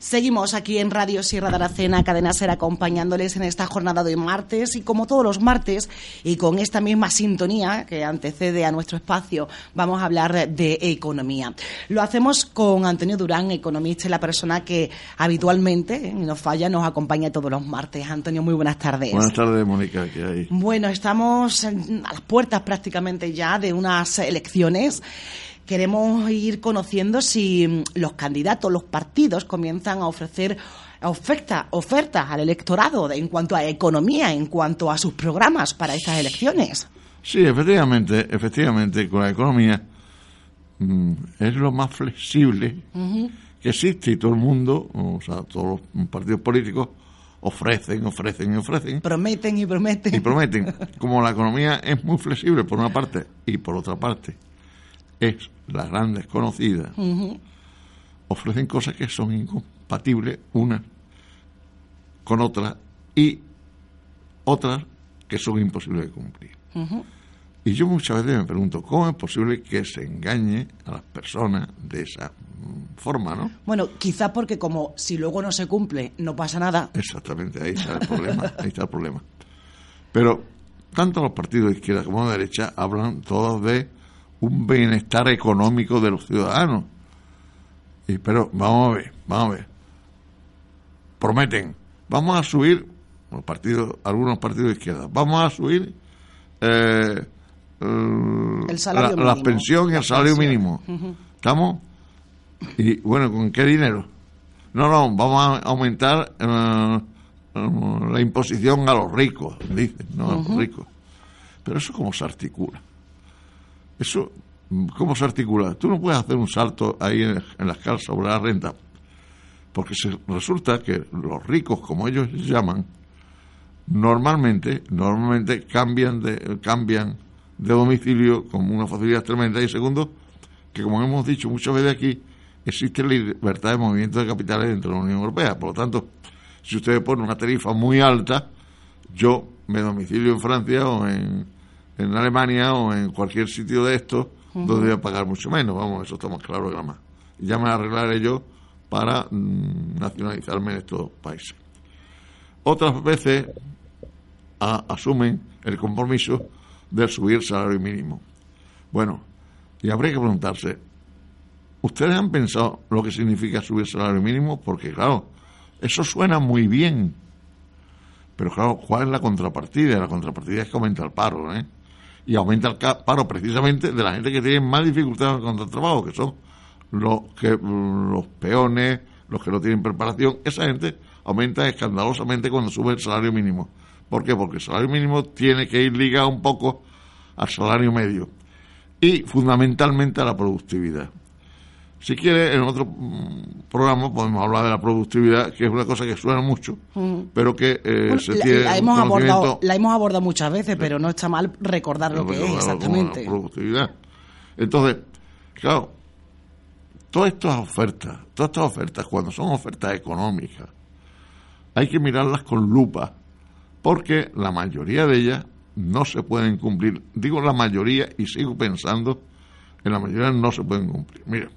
Seguimos aquí en Radio Sierra de Aracena, Cadena Ser, acompañándoles en esta jornada de martes y como todos los martes y con esta misma sintonía que antecede a nuestro espacio, vamos a hablar de economía. Lo hacemos con Antonio Durán, economista y la persona que habitualmente, y nos falla, nos acompaña todos los martes. Antonio, muy buenas tardes. Buenas tardes, Mónica, ¿qué hay? Bueno, estamos a las puertas prácticamente ya de unas elecciones queremos ir conociendo si mm, los candidatos, los partidos comienzan a ofrecer ofertas al electorado en cuanto a economía, en cuanto a sus programas para estas elecciones. Sí, efectivamente, efectivamente, con la economía mm, es lo más flexible que existe y todo el mundo, o sea, todos los partidos políticos ofrecen, ofrecen y ofrecen. Prometen y prometen. Y prometen. Como la economía es muy flexible por una parte y por otra parte es la gran desconocida, ofrecen cosas que son incompatibles unas con otras y otras que son imposibles de cumplir. Y yo muchas veces me pregunto, ¿cómo es posible que se engañe a las personas de esa forma, no? Bueno, quizás porque como si luego no se cumple, no pasa nada. Exactamente, ahí está el problema, ahí está el problema. Pero tanto los partidos de izquierda como de derecha hablan todos de un bienestar económico de los ciudadanos. Y, pero vamos a ver, vamos a ver. Prometen, vamos a subir, los partidos, algunos partidos de izquierda, vamos a subir eh, el salario la, pensión y el salario mínimo. ¿Estamos? Y bueno, ¿con qué dinero? No, no, vamos a aumentar eh, la imposición a los ricos, dicen, no a los ricos. Pero eso cómo se articula. Eso, ¿cómo se articula? Tú no puedes hacer un salto ahí en, la escala sobre la renta, porque se, resulta que los ricos, como ellos llaman, normalmente, normalmente cambian de, cambian de domicilio con una facilidad tremenda. Y segundo, que como hemos dicho muchas veces aquí, existe libertad de movimiento de capitales dentro de la Unión Europea. Por lo tanto, si ustedes ponen una tarifa muy alta, yo me domicilio en Francia o en, en Alemania o en cualquier sitio de estos donde voy a pagar mucho menos. Vamos, eso está más claro que la más. ya me arreglaré yo para mm, nacionalizarme en estos países. Otras veces asumen el compromiso de subir el salario mínimo. Bueno, y habría que preguntarse, ¿ustedes han pensado lo que significa subir el salario mínimo? Porque, claro, eso suena muy bien. Pero, claro, ¿cuál es la contrapartida? La contrapartida es que aumenta el paro, ¿eh? Y aumenta el paro precisamente de la gente que tiene más dificultades con el trabajo, que son los, que, los peones, los que no tienen preparación. Esa gente aumenta escandalosamente cuando sube el salario mínimo. ¿Por qué? Porque el salario mínimo tiene que ir ligado un poco al salario medio y fundamentalmente a la productividad. Si quiere, en otro mm, programa podemos hablar de la productividad, que es una cosa que suena mucho, mm. pero que eh, se la, tiene. La hemos, abordado, la hemos abordado muchas veces, pero no está mal recordar lo que es exactamente. La productividad. Entonces, claro, todas estas ofertas, todas estas ofertas, cuando son ofertas económicas, hay que mirarlas con lupa, porque la mayoría de ellas no se pueden cumplir. Digo la mayoría y sigo pensando que la mayoría no se pueden cumplir. Mira,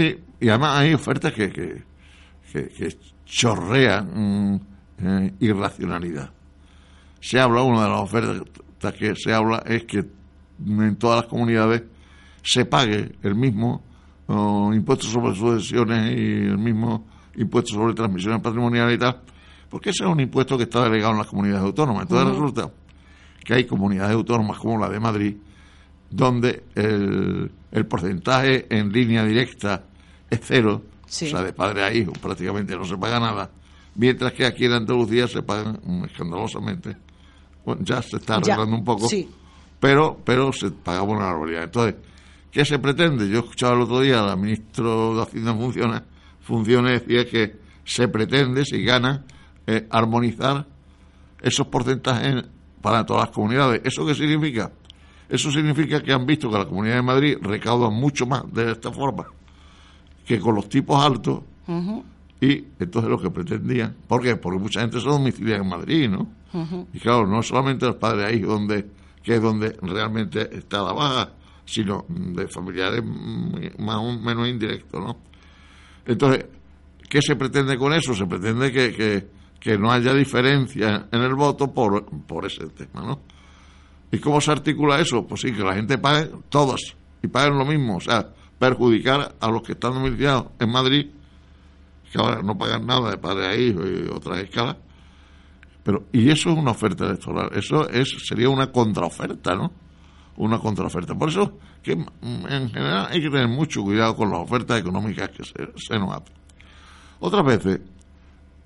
y además hay ofertas que, que, chorrean mm, eh, irracionalidad. Se habla, una de las ofertas que se habla es que en todas las comunidades se pague el mismo impuesto sobre sucesiones y el mismo impuesto sobre transmisiones patrimoniales y tal, porque ese es un impuesto que está delegado en las comunidades autónomas. Entonces resulta que hay comunidades autónomas como la de Madrid, donde el, el porcentaje en línea directa es cero, o sea, de padre a hijo prácticamente no se paga nada, mientras que aquí en Andalucía se pagan escandalosamente. Bueno, ya se está arreglando un poco, pero, pero se paga una barbaridad. Entonces, ¿qué se pretende? Yo escuchaba el otro día a la ministra de Hacienda Funciones, Funciones decía que se pretende, si gana, eh, armonizar esos porcentajes para todas las comunidades. ¿Eso qué significa? Eso significa que han visto que la Comunidad de Madrid recauda mucho más de esta forma que con los tipos altos. Y entonces lo que pretendían, ¿por qué? Porque mucha gente se domicilia en Madrid, ¿no? Y claro, no solamente los padres ahí, donde, que es donde realmente está la baja, sino de familiares más o menos indirectos, ¿no? Entonces, ¿qué se pretende con eso? Se pretende que, que, no haya diferencia en el voto por, por ese tema, ¿no? ¿Y cómo se articula eso? Pues sí, que la gente pague todas y paguen lo mismo, o sea, perjudicar a los que están domiciliados en Madrid, que ahora no pagan nada de padre a hijo y otras escalas, pero, y eso es una oferta electoral, eso es, sería una contraoferta, ¿no? Una contraoferta. Por eso que en general hay que tener mucho cuidado con las ofertas económicas que se, nos hacen. Otras veces,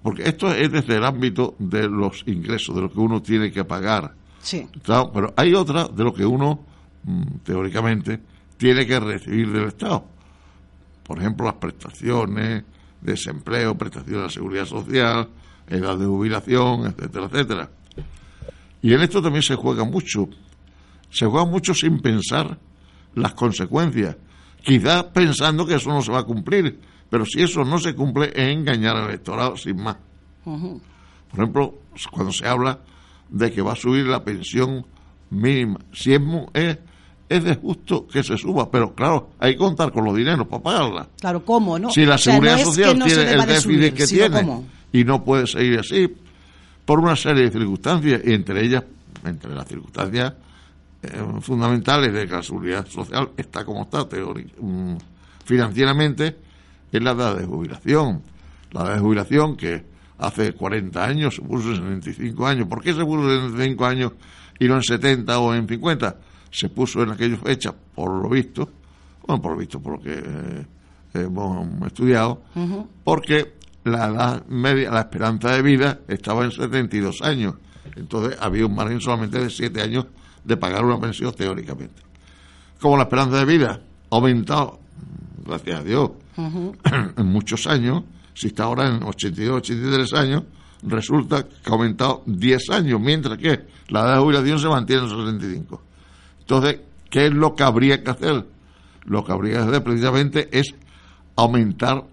porque esto es desde el ámbito de los ingresos, de lo que uno tiene que pagar. Sí. Pero hay otras de lo que uno, mm, teóricamente, tiene que recibir del Estado. Por ejemplo, las prestaciones, desempleo, prestaciones de seguridad social, edad de jubilación, etcétera, etcétera. Y en esto también se juega mucho. Se juega mucho sin pensar las consecuencias. Quizás pensando que eso no se va a cumplir, pero si eso no se cumple es engañar al electorado sin más. Por ejemplo, cuando se habla de que va a subir la pensión mínima, si es, es es de justo que se suba, pero claro, hay que contar con los dineros para pagarla. Claro, ¿cómo? No? Si la seguridad social tiene el déficit que tiene y no puede seguir así por una serie de circunstancias, y entre ellas, entre las circunstancias eh, fundamentales de que la seguridad social está como está mm, financieramente, es la edad de jubilación. La edad de jubilación que hace 40 años se puso en 75 años. ¿Por qué se puso en 75 años y no en 70 o en 50? se puso en aquella fecha, por lo visto, bueno, por lo visto, por lo que eh, hemos estudiado, porque la edad media, la esperanza de vida estaba en 72 años. Entonces había un margen solamente de 7 años de pagar una pensión teóricamente. Como la esperanza de vida ha aumentado, gracias a Dios, en muchos años, si está ahora en 82, 83 años, resulta que ha aumentado 10 años, mientras que la edad de jubilación se mantiene en 65. Entonces, ¿qué es lo que habría que hacer? Lo que habría que hacer precisamente es aumentar,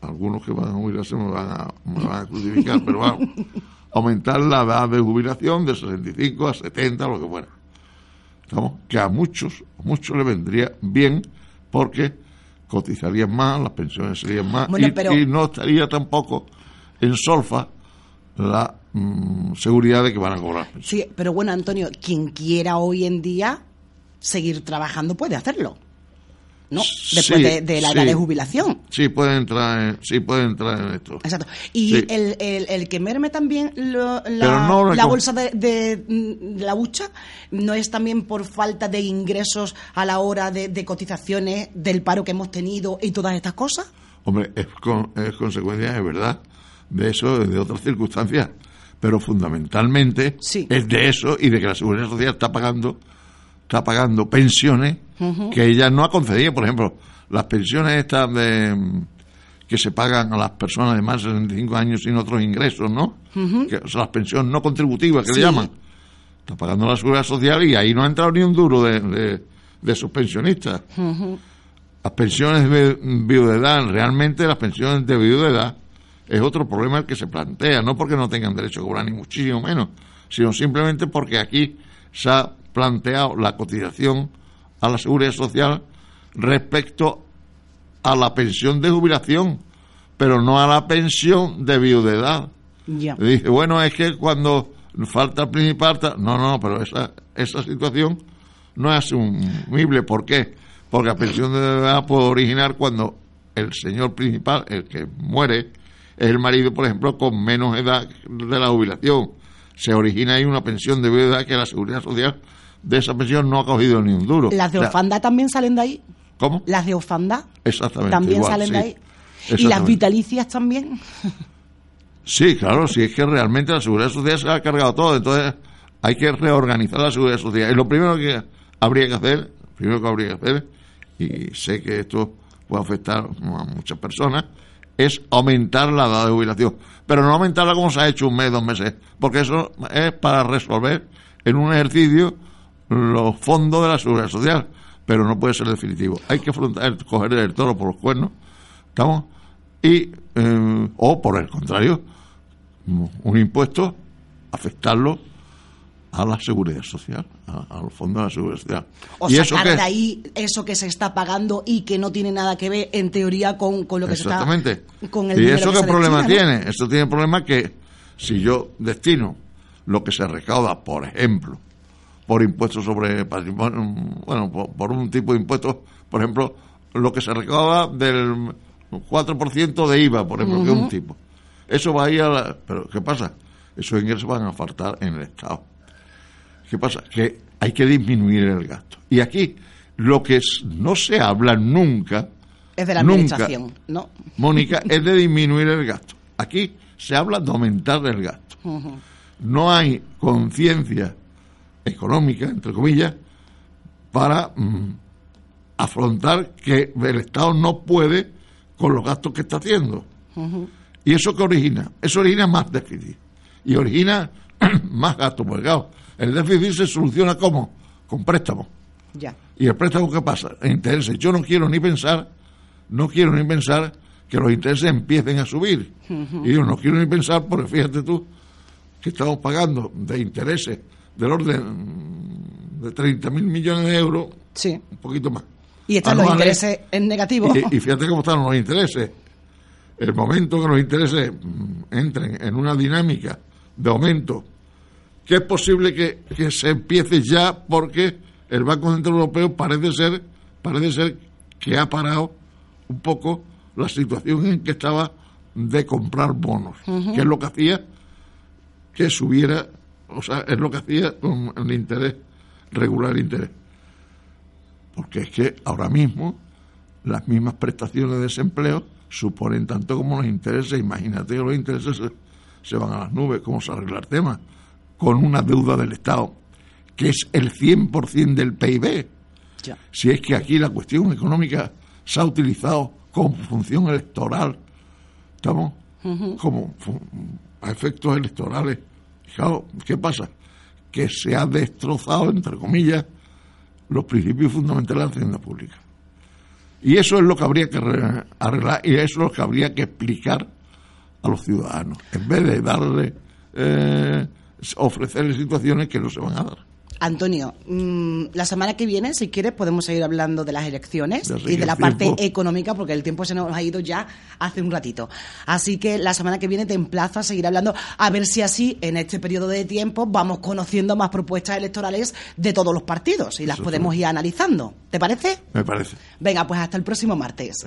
algunos que van a jubilarse me van a, me crucificar, pero vamos, aumentar la edad de jubilación de 65 a 70, lo que fuera. Estamos, que a muchos, a muchos le vendría bien porque cotizarían más, las pensiones serían más y, no estaría tampoco en solfa la Mm, seguridad de que van a cobrar. Sí, pero bueno, Antonio, quien quiera hoy en día seguir trabajando puede hacerlo. ¿No? Después de, la edad de jubilación. Sí, puede entrar en, sí, puede entrar en esto. Exacto. Y el, el, que merme también la, bolsa de, mm, la bucha no es también por falta de ingresos a la hora de, cotizaciones del paro que hemos tenido y todas estas cosas. Hombre, es, es consecuencia, es verdad, de eso, de otras circunstancias pero fundamentalmente es de eso y de que la Seguridad Social está pagando está pagando pensiones que ella no ha concedido. Por ejemplo, las pensiones estas de, que se pagan a las personas de más de 65 años sin otros ingresos, ¿no? que, son las pensiones no contributivas que le llaman. Está pagando la Seguridad Social y ahí no ha entrado ni un duro de, de, sus pensionistas. Las pensiones de viudedad, realmente las pensiones de viudedad es otro problema el que se plantea, no porque no tengan derecho a cobrar ni muchísimo menos, sino simplemente porque aquí se ha planteado la cotización a la seguridad social respecto a la pensión de jubilación, pero no a la pensión de viudedad. Dice, bueno, es que cuando falta el principal, no, no, pero esa, esa situación no es asumible. ¿Por qué? Porque la pensión de viudedad puede originar cuando el señor principal, el que muere, es el marido, por ejemplo, con menos edad de la jubilación. Se origina ahí una pensión de edad que la seguridad social de esa pensión no ha cogido ni un duro. ¿Las de orfandad también salen de ahí? ¿Cómo? ¿Las de orfandad? Exactamente. También salen de ahí. ¿Y las vitalicias también? Sí, claro, si es que realmente la seguridad social se ha cargado todo, entonces hay que reorganizar la seguridad social. Y lo primero que habría que hacer, primero que habría que hacer, y sé que esto puede afectar a muchas personas, es aumentar la edad de jubilación. Pero no aumentarla como se ha hecho un mes, dos meses, porque eso es para resolver en un ejercicio los fondos de la seguridad social, pero no puede ser definitivo. Hay que afrontar, coger el toro por los cuernos, ¿estamos? Y, eh, o por el contrario, un impuesto, afectarlo a la seguridad social, a, los fondos de la seguridad social. O y sacar eso de ahí eso que se está pagando y que no tiene nada que ver, en teoría, con, con lo que se está... Exactamente. ¿Y eso qué problema tiene? Eso tiene problema que si yo destino lo que se recauda, por ejemplo, por impuestos sobre patrimonio, bueno, por, un tipo de impuestos, por ejemplo, lo que se recauda del 4% de IVA, por ejemplo, que es un tipo. Eso va a ir a la... Pero, ¿qué pasa? Esos ingresos van a faltar en el Estado. ¿Qué pasa? Que hay que disminuir el gasto. Y aquí lo que no se habla nunca... Es de la administración, ¿no? Mónica, es de disminuir el gasto. Aquí se habla de aumentar el gasto. No hay conciencia económica, entre comillas, para mm, afrontar que el Estado no puede con los gastos que está haciendo. ¿Y eso qué origina? Eso origina más déficit. Y origina más gastos. Porque claro, el déficit se soluciona ¿cómo? Con préstamos. Ya. ¿Y el préstamo qué pasa? Intereses. Yo no quiero ni pensar, no quiero ni pensar que los intereses empiecen a subir. Y yo no quiero ni pensar, porque fíjate tú, que estamos pagando de intereses del orden de 30 mil millones de euros, sí. un poquito más. Y están los intereses en negativo. Y, fíjate cómo están los intereses. El momento que los intereses entren en una dinámica de aumento, que es posible que, que se empiece ya porque el Banco Central Europeo parece ser, parece ser que ha parado un poco la situación en que estaba de comprar bonos, que es lo que hacía que subiera, o sea, es lo que hacía con el interés, regular interés. Porque es que ahora mismo las mismas prestaciones de desempleo suponen tanto como los intereses. Imagínate que los intereses se, van a las nubes, ¿cómo se arregla el tema? Con una deuda del Estado, que es el 100% del PIB. Si es que aquí la cuestión económica se ha utilizado como función electoral, ¿estamos? Como a efectos electorales. ¿Qué pasa? Que se ha destrozado, entre comillas, los principios fundamentales de la hacienda pública. Y eso es lo que habría que arreglar y eso es lo que habría que explicar a los ciudadanos, en vez de darle, eh, ofrecerles situaciones que no se van a dar. Antonio, mm, la semana que viene, si quieres, podemos seguir hablando de las elecciones y de la parte económica, porque el tiempo se nos ha ido ya hace un ratito. Así que la semana que viene te emplazo a seguir hablando, a ver si así, en este periodo de tiempo, vamos conociendo más propuestas electorales de todos los partidos y las podemos ir analizando. ¿Te parece? Me parece. Venga, pues hasta el próximo martes.